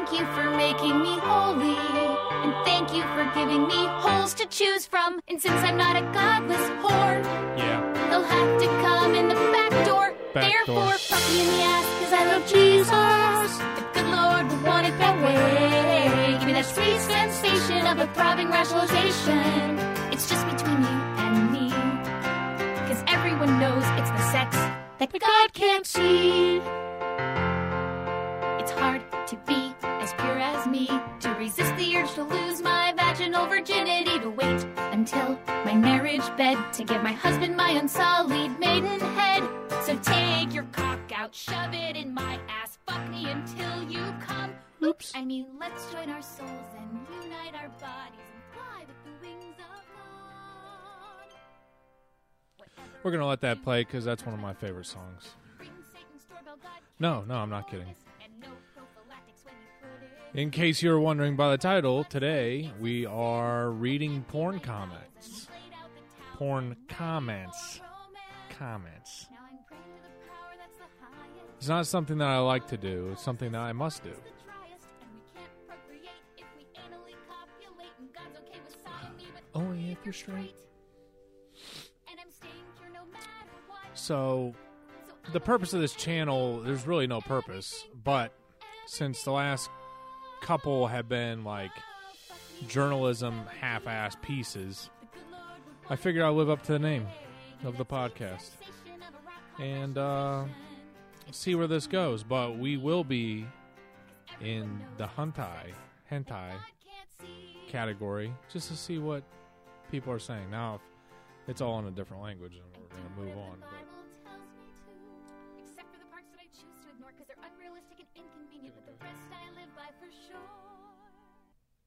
thank you for making me holy. And thank you for giving me holes to choose from. And since I'm not a godless whore, Yeah. they'll have to come in the back door. Back Therefore, door. fuck me in the ass, cause I love Jesus. The good Lord would want it that way. Give me that sweet sensation of a throbbing rationalization. It's just between you and me. Cause everyone knows it's the sex that God can't see. Marriage bed to give my husband my unsullied maiden head. So take your cock out, shove it in my ass, fuck me until you come. Oops. I mean, let's join our souls and unite our bodies and fly with the wings of God. We're gonna let that play because that's one of my favorite songs. Ring Satan's doorbell, God No, no, I'm not kidding. this, and no prophylactics when you put it In case you're wondering by the title, today we are reading porn comments porn comments. Comments. It's not something that I like to do, it's something that I must do. Oh, Only if you're straight. So, the purpose of this channel, there's really no purpose, but since the last couple have been like journalism half ass pieces, I figured I'll live up to the name of the podcast and uh, see where this goes. But we will be in the hentai, hentai category just to see what people are saying. Now, if it's all in a different language, and we're going to move on. But Except for the parts that I choose to ignore because they're unrealistic and inconvenient, but the rest I live by for sure.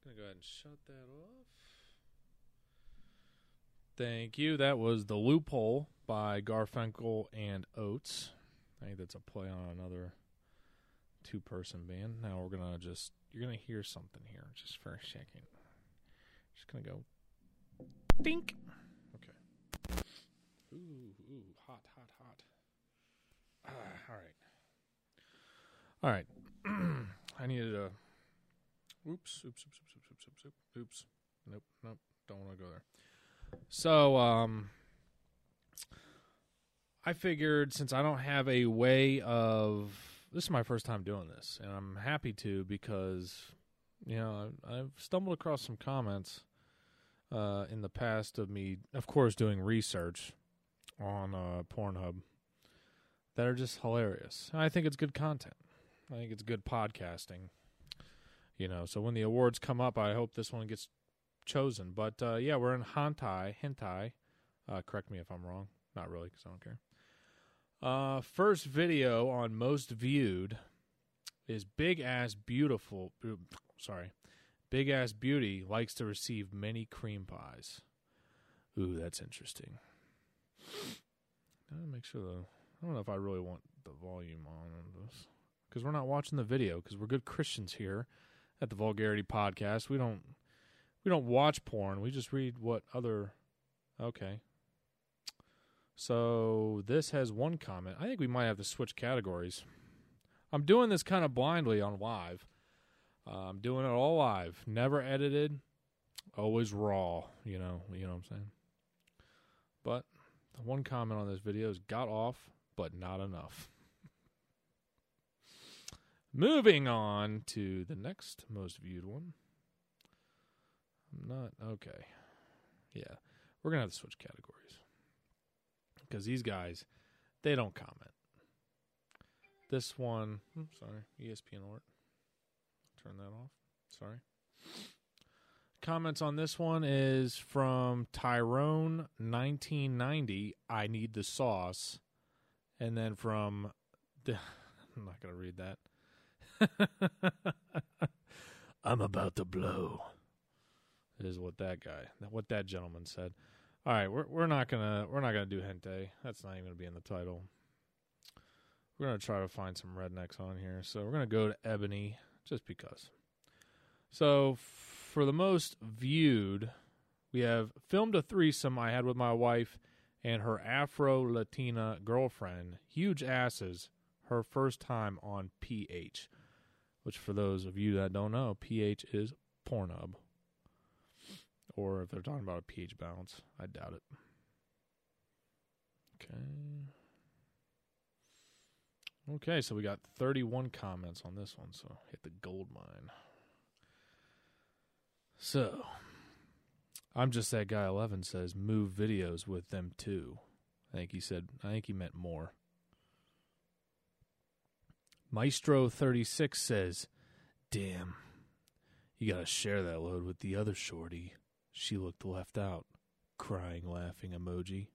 Gonna go ahead and shut that off. Thank you. That was The Loophole by Garfunkel and Oates. I think that's a play on another two person band. Now we're going to just, you're going to hear something here just for a second. Just going to go think. Okay. Ooh, ooh, hot, hot, hot. Ah, all right. All right. I needed a. Oops, oops, oops, oops, oops, oops, oops, oops. Nope, nope. Don't want to go there. So, um, I figured since I don't have a way of this is my first time doing this, and I'm happy to because you know I've, stumbled across some comments uh, in the past of me, of course, doing research on uh, Pornhub that are just hilarious. I think it's good content. I think it's good podcasting you know so when the awards come up i hope this one gets chosen but uh, yeah we're in hentai hentai. Uh, correct me if i'm wrong. Not really because i don't care. Uh, first video on most viewed is big ass beautiful sorry. Big ass beauty likes to receive many cream pies. Ooh that's interesting. Gotta make sure the i don't know if i really want the volume on on this because we're not watching the video because we're good christians here at the Vulgarity Podcast. We don't we don't watch porn. We just read what other Okay. So this has one comment. I think we might have to switch categories. I'm doing this kind of blindly on live. Uh, I'm doing it all live, never edited, always raw. You know, you know what I'm saying. But the one comment on this video is got off, but not enough. Moving on to the next most viewed one. I'm not okay. Yeah, we're gonna have to switch categories because these guys, they don't comment. This one, hmm, sorry, ESPN alert. Turn that off. Sorry. Comments on this one is from Tyrone, 1990. I need the sauce, and then from the. I'm not gonna read that. I'm about to blow. Is what that guy, what that gentleman said. All right, we're we're not gonna we're not gonna do hentai. That's not even gonna be in the title. We're gonna try to find some rednecks on here. So we're gonna go to Ebony just because. So for the most viewed, we have filmed a threesome I had with my wife and her Afro Latina girlfriend. Huge asses. Her first time on PH. which for those of you that don't know, pH is Pornhub. Or if they're talking about a pH balance, I doubt it. Okay. Okay, so we got 31 comments on this one, so hit the gold mine. So, I'm just that guy 11 says move videos with them too. I think he said, I think he meant more. Maestro 36 says, Damn, you gotta share that load with the other shorty. She looked left out. Crying, laughing emoji.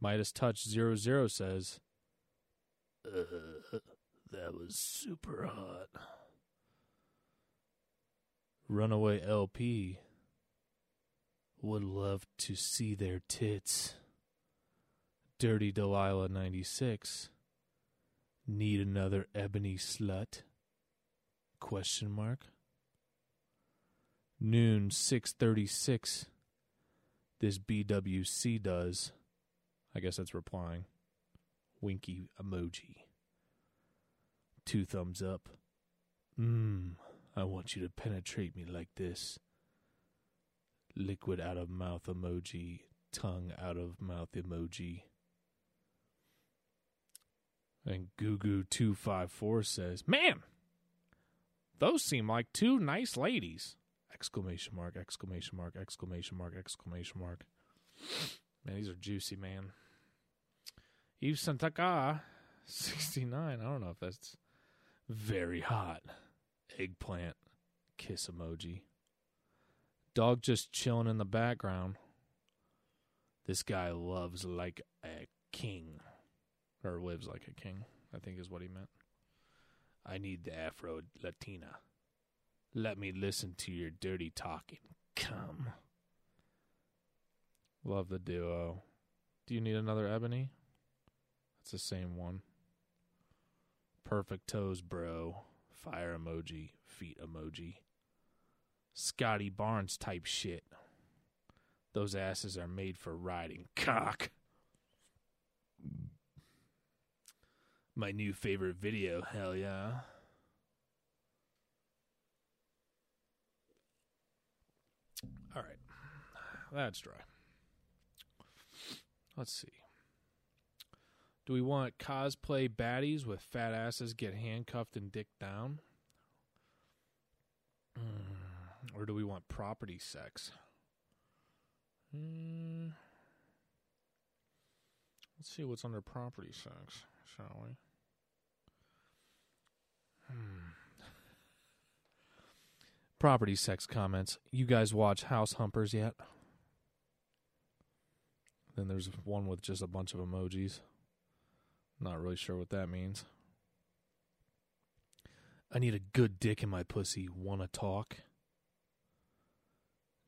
Midas Touch 00 says, uh, That was super hot. Runaway LP would love to see their tits. Dirty Delilah 96 need another ebony slut? Question mark. Noon 636 this BWC does. I guess that's replying. Winky emoji. Two thumbs up. Mmm, I want you to penetrate me like this. Liquid out of mouth emoji. Tongue out of mouth emoji. And Gugu254 says, Man, those seem like two nice ladies. Exclamation mark, exclamation mark, exclamation mark, exclamation mark. Man, these are juicy, man. Eve Santaka, 69. I don't know if that's very hot. Eggplant, kiss emoji. Dog just chilling in the background. This guy loves like a king. Or lives like a king, I think is what he meant. I need the Afro Latina. Let me listen to your dirty talking. Come. Love the duo. Do you need another ebony? It's the same one. Perfect toes, bro. Fire emoji. Feet emoji. Scotty Barnes type shit. Those asses are made for riding cock. My new favorite video, hell yeah. All right. That's dry. Let's see. Do we want cosplay baddies with fat asses get handcuffed and dick down? Mm, or do we want property sex? Mm, let's see what's under property sex, shall we? Hmm. Property sex comments. You guys watch House Humpers yet? Then there's one with just a bunch of emojis. Not really sure what that means. I need a good dick in my pussy. Wanna talk?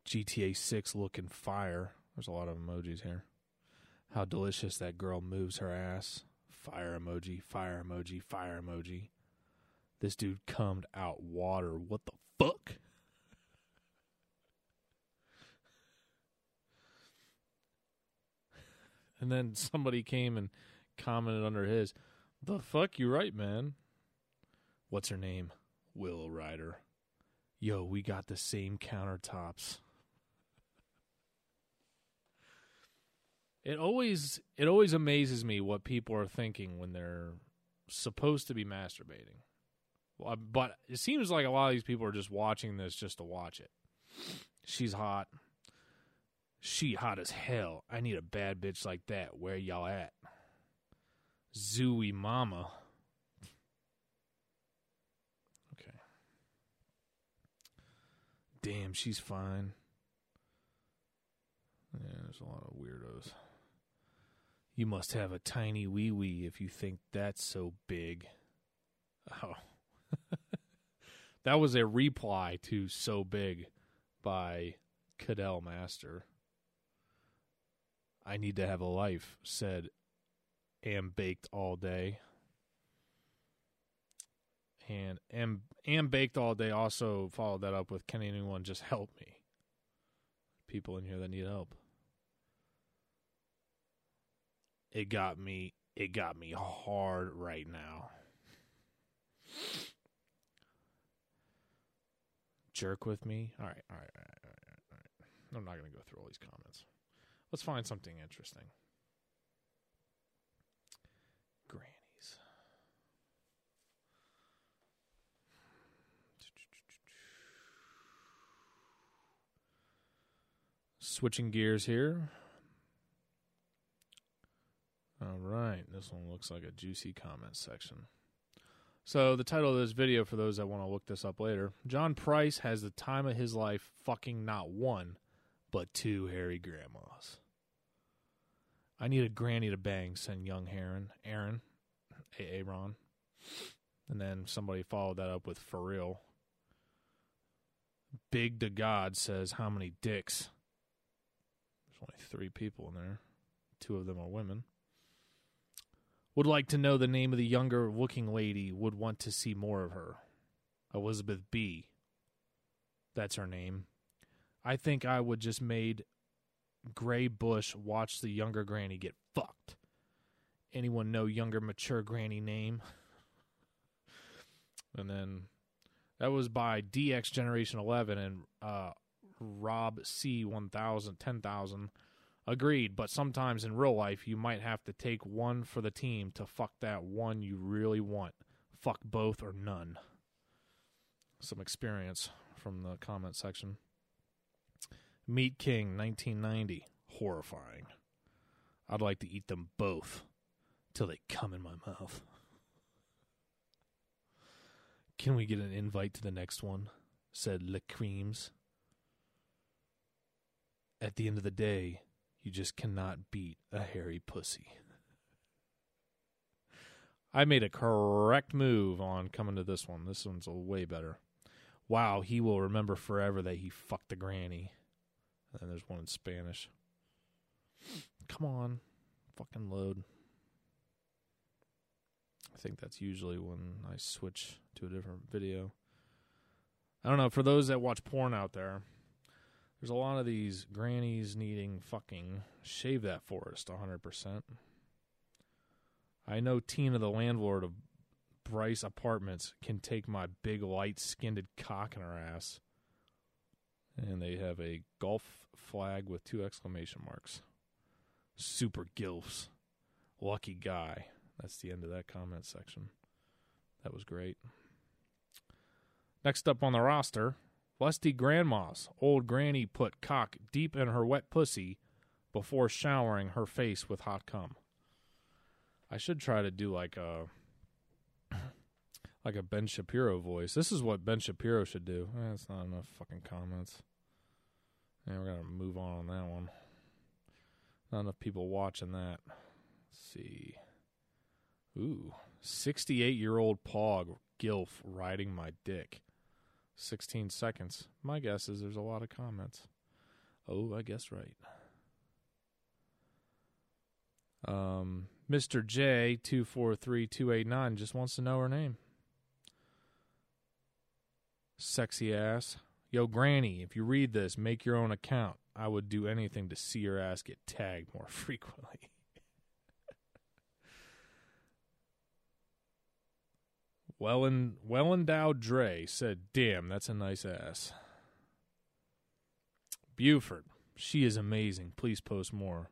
GTA 6 looking fire. There's a lot of emojis here. How delicious that girl moves her ass. Fire emoji, fire emoji, fire emoji. This dude cummed out water. What the fuck? And then somebody came and commented under his, The fuck, you right, man. What's her name? Willow Ryder. Yo, we got the same countertops. It always it always amazes me what people are thinking when they're supposed to be masturbating. But it seems like a lot of these people are just watching this just to watch it. She's hot. She hot as hell. I need a bad bitch like that. Where y'all at? Zooey Mama. Okay. Damn, she's fine. Yeah, there's a lot of weirdos. You must have a tiny wee wee if you think that's so big. Oh. that was a reply to So Big by Cadell Master. I need to have a life, said Am Baked All Day. And Am, Am Baked All Day also followed that up with Can anyone just help me? People in here that need help. It got me it got me hard right now. jerk with me. All right, all right, all right, all right, all right. I'm not going to go through all these comments. Let's find something interesting. Grannies. Switching gears here. All right, this one looks like a juicy comment section. So the title of this video, for those that want to look this up later, John Price has the time of his life fucking not one, but two hairy grandmas. I need a granny to bang, send young Aaron, Aaron, Aaron. And then somebody followed that up with for real. Big to God says, How many dicks? There's only three people in there. Two of them are women. Would like to know the name of the younger looking lady. Would want to see more of her. Elizabeth B. That's her name. I think I would just made Gray Bush watch the younger granny get fucked. Anyone know younger mature granny name? and then that was by DX Generation 11 and uh, Rob C 1000 10000 agreed, but sometimes in real life you might have to take one for the team to fuck that one you really want. Fuck both or none. Some experience from the comment section. Meat King 1990. Horrifying. I'd like to eat them both till they come in my mouth. Can we get an invite to the next one? said Le Creams. At the end of the day, you just cannot beat a hairy pussy. I made a correct move on coming to this one. This one's way better. Wow, he will remember forever that he fucked the granny. And there's one in Spanish. Come on, fucking load. I think that's usually when I switch to a different video. I don't know. For those that watch porn out there, there's a lot of these grannies needing fucking shave that forest 100%. I know Tina, the landlord of Bryce Apartments, can take my big light skinned cock in her ass. And they have a golf flag with two exclamation marks. Super gilfs. Lucky guy. That's the end of that comment section. That was great. Next up on the roster, Lusty Grandma's old granny put cock deep in her wet pussy before showering her face with hot cum. I should try to do like a like a Ben Shapiro voice. This is what Ben Shapiro should do. Eh, that's not enough fucking comments. Yeah, we're gonna move on on that one. Not enough people watching that. Let's see. Ooh, 68 year old Pog Gilf riding my dick. 16 seconds. My guess is there's a lot of comments. Oh, I guess right. Um, Mr. J two four three two eight nine just wants to know her name. Sexy ass. Yo, Granny, if you read this, make your own account. I would do anything to see your ass get tagged more frequently. well, well endowed Dre said, Damn, that's a nice ass. Buford, she is amazing. Please post more.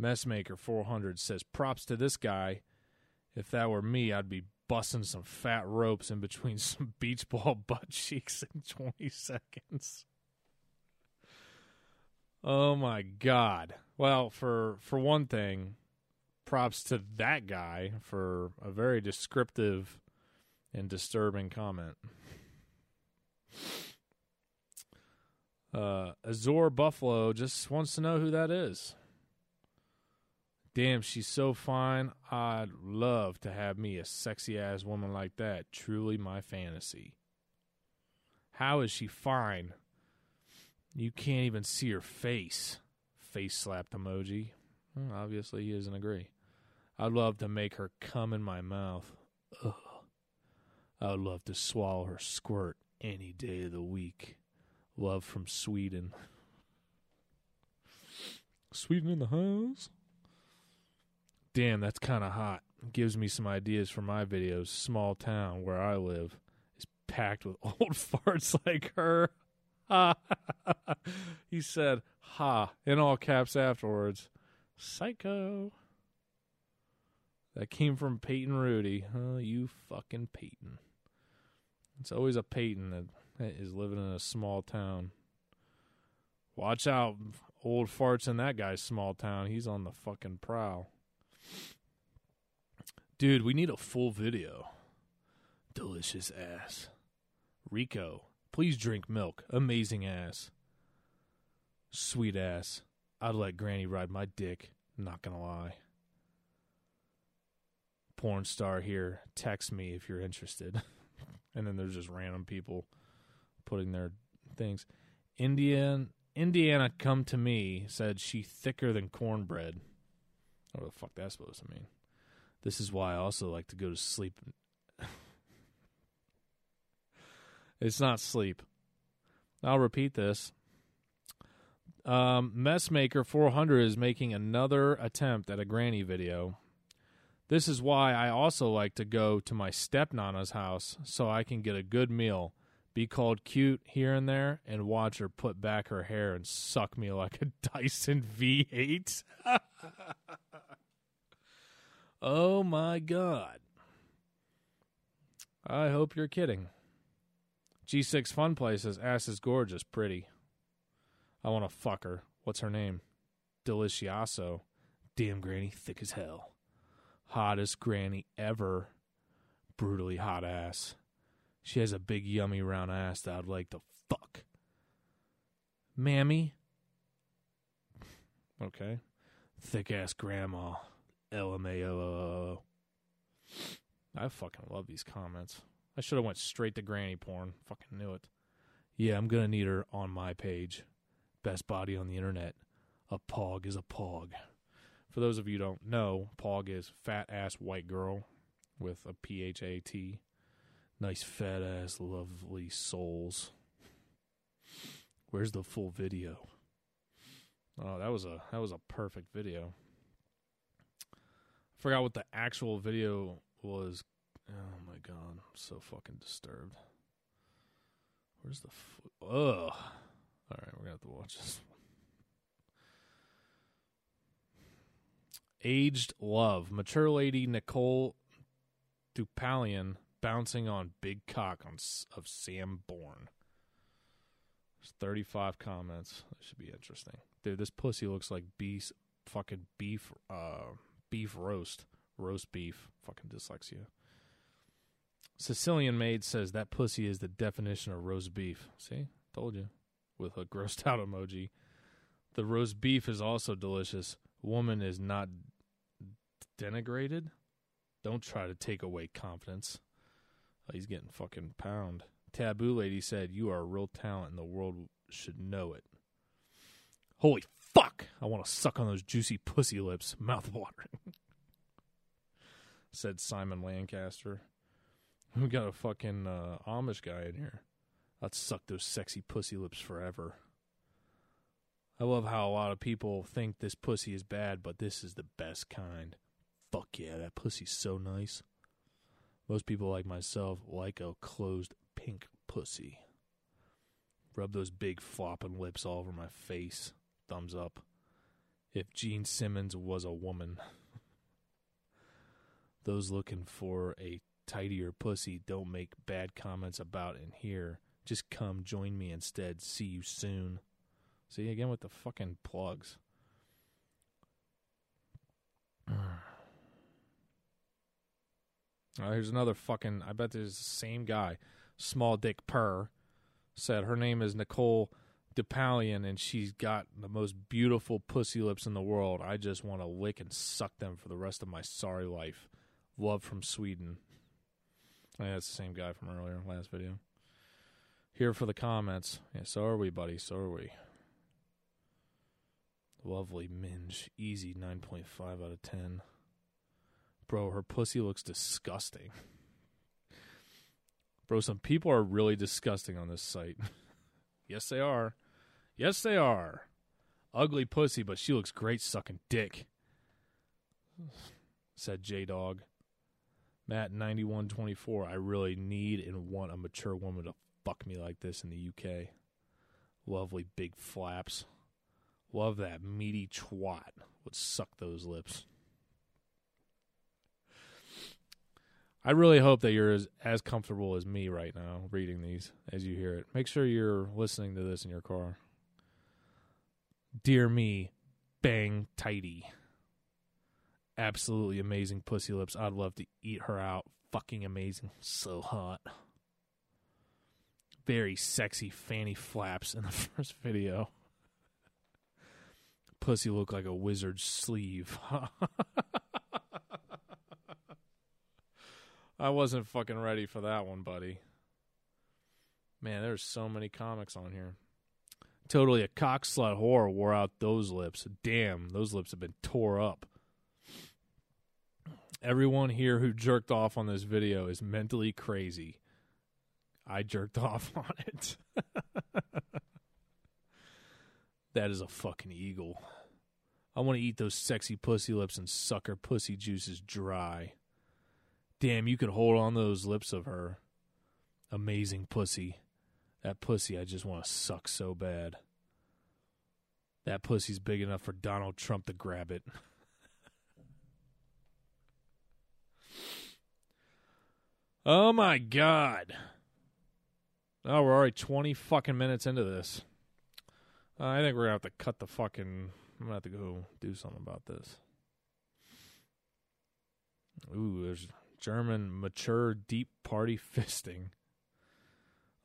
Messmaker 400 says, Props to this guy. If that were me, I'd be busting some fat ropes in between some beach ball butt cheeks in 20 seconds. Oh my god. Well, for for one thing, props to that guy for a very descriptive and disturbing comment. Uh, Azor Buffalo just wants to know who that is. Damn, she's so fine. I'd love to have me a sexy ass woman like that. Truly my fantasy. How is she fine? You can't even see her face. Face slapped emoji. Well, obviously, he doesn't agree. I'd love to make her come in my mouth. Ugh. I would love to swallow her squirt any day of the week. Love from Sweden. Sweden in the house? Damn, that's kind of hot. Gives me some ideas for my videos. Small town where I live is packed with old farts like her. He said, ha, in all caps afterwards. Psycho. That came from Peyton Rudy. Oh, you fucking Peyton. It's always a Peyton that is living in a small town. Watch out, old farts in that guy's small town. He's on the fucking prowl. Dude, we need a full video. Delicious ass. Rico, please drink milk. Amazing ass. Sweet ass. I'd let Granny ride my dick. Not gonna lie. Porn star here. Text me if you're interested. and then there's just random people putting their things. Indian Indiana come to me said she thicker than cornbread. What the fuck that's supposed to mean? This is why I also like to go to sleep. it's not sleep. I'll repeat this. Um, Messmaker 400 is making another attempt at a granny video. This is why I also like to go to my stepnana's house so I can get a good meal, be called cute here and there, and watch her put back her hair and suck me like a Dyson V8. oh my god. I hope you're kidding. G6 Fun Place says ass is gorgeous, pretty. I want to fuck her. What's her name? Delicioso. Damn granny, thick as hell. Hottest granny ever. Brutally hot ass. She has a big, yummy, round ass that I'd like to fuck. Mammy. Okay. Thick ass grandma. LMAO. I fucking love these comments. I should have went straight to granny porn. Fucking knew it. Yeah, I'm gonna need her on my page. Best body on the internet. A pog is a pog. For those of you don't know, pog is fat ass white girl with a P H A T. Nice fat ass lovely souls. Where's the full video? Oh, that was a that was a perfect video. Forgot what the actual video was. Oh my god, I'm so fucking disturbed. Where's the f- ugh? All right, we're gonna have to watch this. Aged love, mature lady Nicole Dupalian bouncing on big cock on of Sam Bourne. There's 35 comments. That should be interesting. Dude, this pussy looks like beef, fucking beef, uh, beef roast, roast beef. Fucking dyslexia. Sicilian maid says that pussy is the definition of roast beef. See, told you. With a grossed out emoji. The roast beef is also delicious. Woman is not denigrated. Don't try to take away confidence. Oh, he's getting fucking pound. Taboo lady said, "You are a real talent, and the world should know it." Holy fuck! I want to suck on those juicy pussy lips. Mouth watering. said Simon Lancaster. We got a fucking uh, Amish guy in here. I'd suck those sexy pussy lips forever. I love how a lot of people think this pussy is bad, but this is the best kind. Fuck yeah, that pussy's so nice. Most people like myself like a closed pink pussy. Rub those big flopping lips all over my face. Thumbs up. If Gene Simmons was a woman. Those looking for a tidier pussy don't make bad comments about in here. Just come join me instead. See you soon. See you again with the fucking plugs. Here's another fucking. I bet there's the same guy. Small Dick Purr said her name is Nicole Dupalian and she's got the most beautiful pussy lips in the world. I just want to lick and suck them for the rest of my sorry life. Love from Sweden. Oh, yeah, it's the same guy from earlier, last video. Here for the comments. Yeah, so are we, buddy. So are we. Lovely minge. Easy 9.5 out of 10. Bro, her pussy looks disgusting. Bro, some people are really disgusting on this site. yes, they are. Yes, they are. Ugly pussy, but she looks great sucking dick. Said J Dog. Matt ninety one twenty four. I really need and want a mature woman to fuck me like this in the UK. Lovely big flaps. Love that meaty twat would suck those lips. I really hope that you're as, as comfortable as me right now reading these as you hear it. Make sure you're listening to this in your car. Dear me, bang tighty. Absolutely amazing pussy lips. I'd love to eat her out. Fucking amazing. So hot. Very sexy fanny flaps in the first video. Pussy looked like a wizard's sleeve. I wasn't fucking ready for that one, buddy. Man, there's so many comics on here. Totally a cock slut whore wore out those lips. Damn, those lips have been tore up. Everyone here who jerked off on this video is mentally crazy. I jerked off on it. that is a fucking eagle. I want to eat those sexy pussy lips and suck her pussy juices dry. Damn, you could hold on those lips of her. Amazing pussy. That pussy I just want to suck so bad. That pussy's big enough for Donald Trump to grab it. oh my god. Oh, we're already 20 fucking minutes into this. Uh, I think we're going to have to cut the fucking. I'm going to have to go do something about this. Ooh, there's German mature deep party fisting.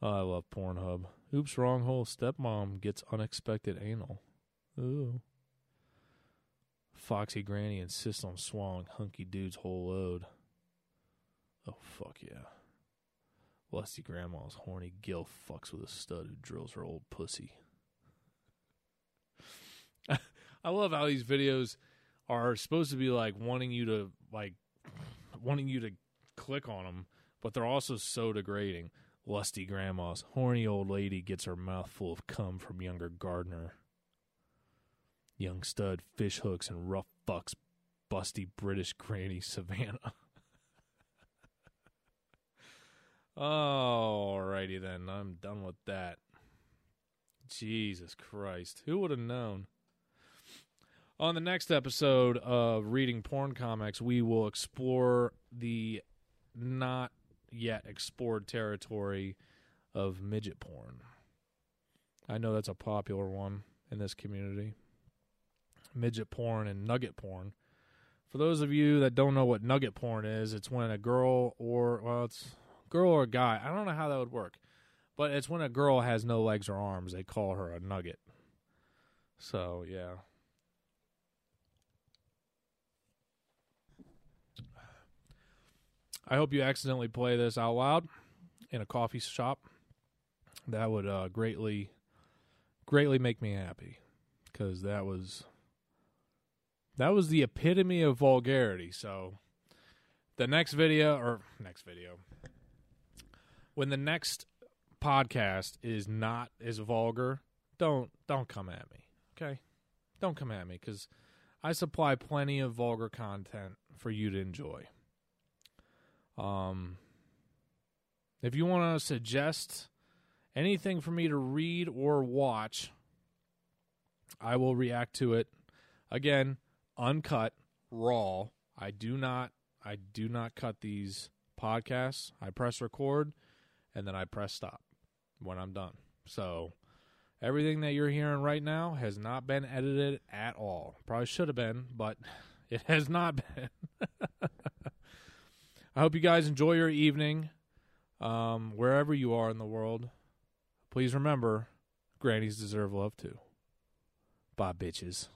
Oh, I love Pornhub. Oops, wrong hole. Stepmom gets unexpected anal. Ooh. Foxy Granny insists on swallowing hunky dude's whole load. Oh, fuck yeah. Lusty Grandma's horny gill fucks with a stud who drills her old pussy. I love how these videos are supposed to be like wanting you to like wanting you to click on them, but they're also so degrading. Lusty grandma's horny old lady gets her mouth full of cum from younger gardener. Young stud fish hooks and rough fucks busty British granny Savannah. Alrighty then, I'm done with that. Jesus Christ. Who would have known? On the next episode of Reading Porn Comics, we will explore the not yet explored territory of midget porn. I know that's a popular one in this community. Midget porn and nugget porn. For those of you that don't know what nugget porn is, it's when a girl or well, it's girl or guy. I don't know how that would work. But it's when a girl has no legs or arms, they call her a nugget. So, yeah. I hope you accidentally play this out loud in a coffee shop. That would uh, greatly, greatly make me happy because that was that was the epitome of vulgarity. So, the next video or next video, when the next podcast is not as vulgar, don't don't come at me. Okay, don't come at me because I supply plenty of vulgar content for you to enjoy. Um, if you want to suggest anything for me to read or watch, I will react to it. Again, uncut, raw. I do not I do not cut these podcasts. I press record and then I press stop when I'm done. So everything that you're hearing right now has not been edited at all. Probably should have been, but it has not been. I hope you guys enjoy your evening, um, wherever you are in the world. Please remember, grannies deserve love too. Bye, bitches.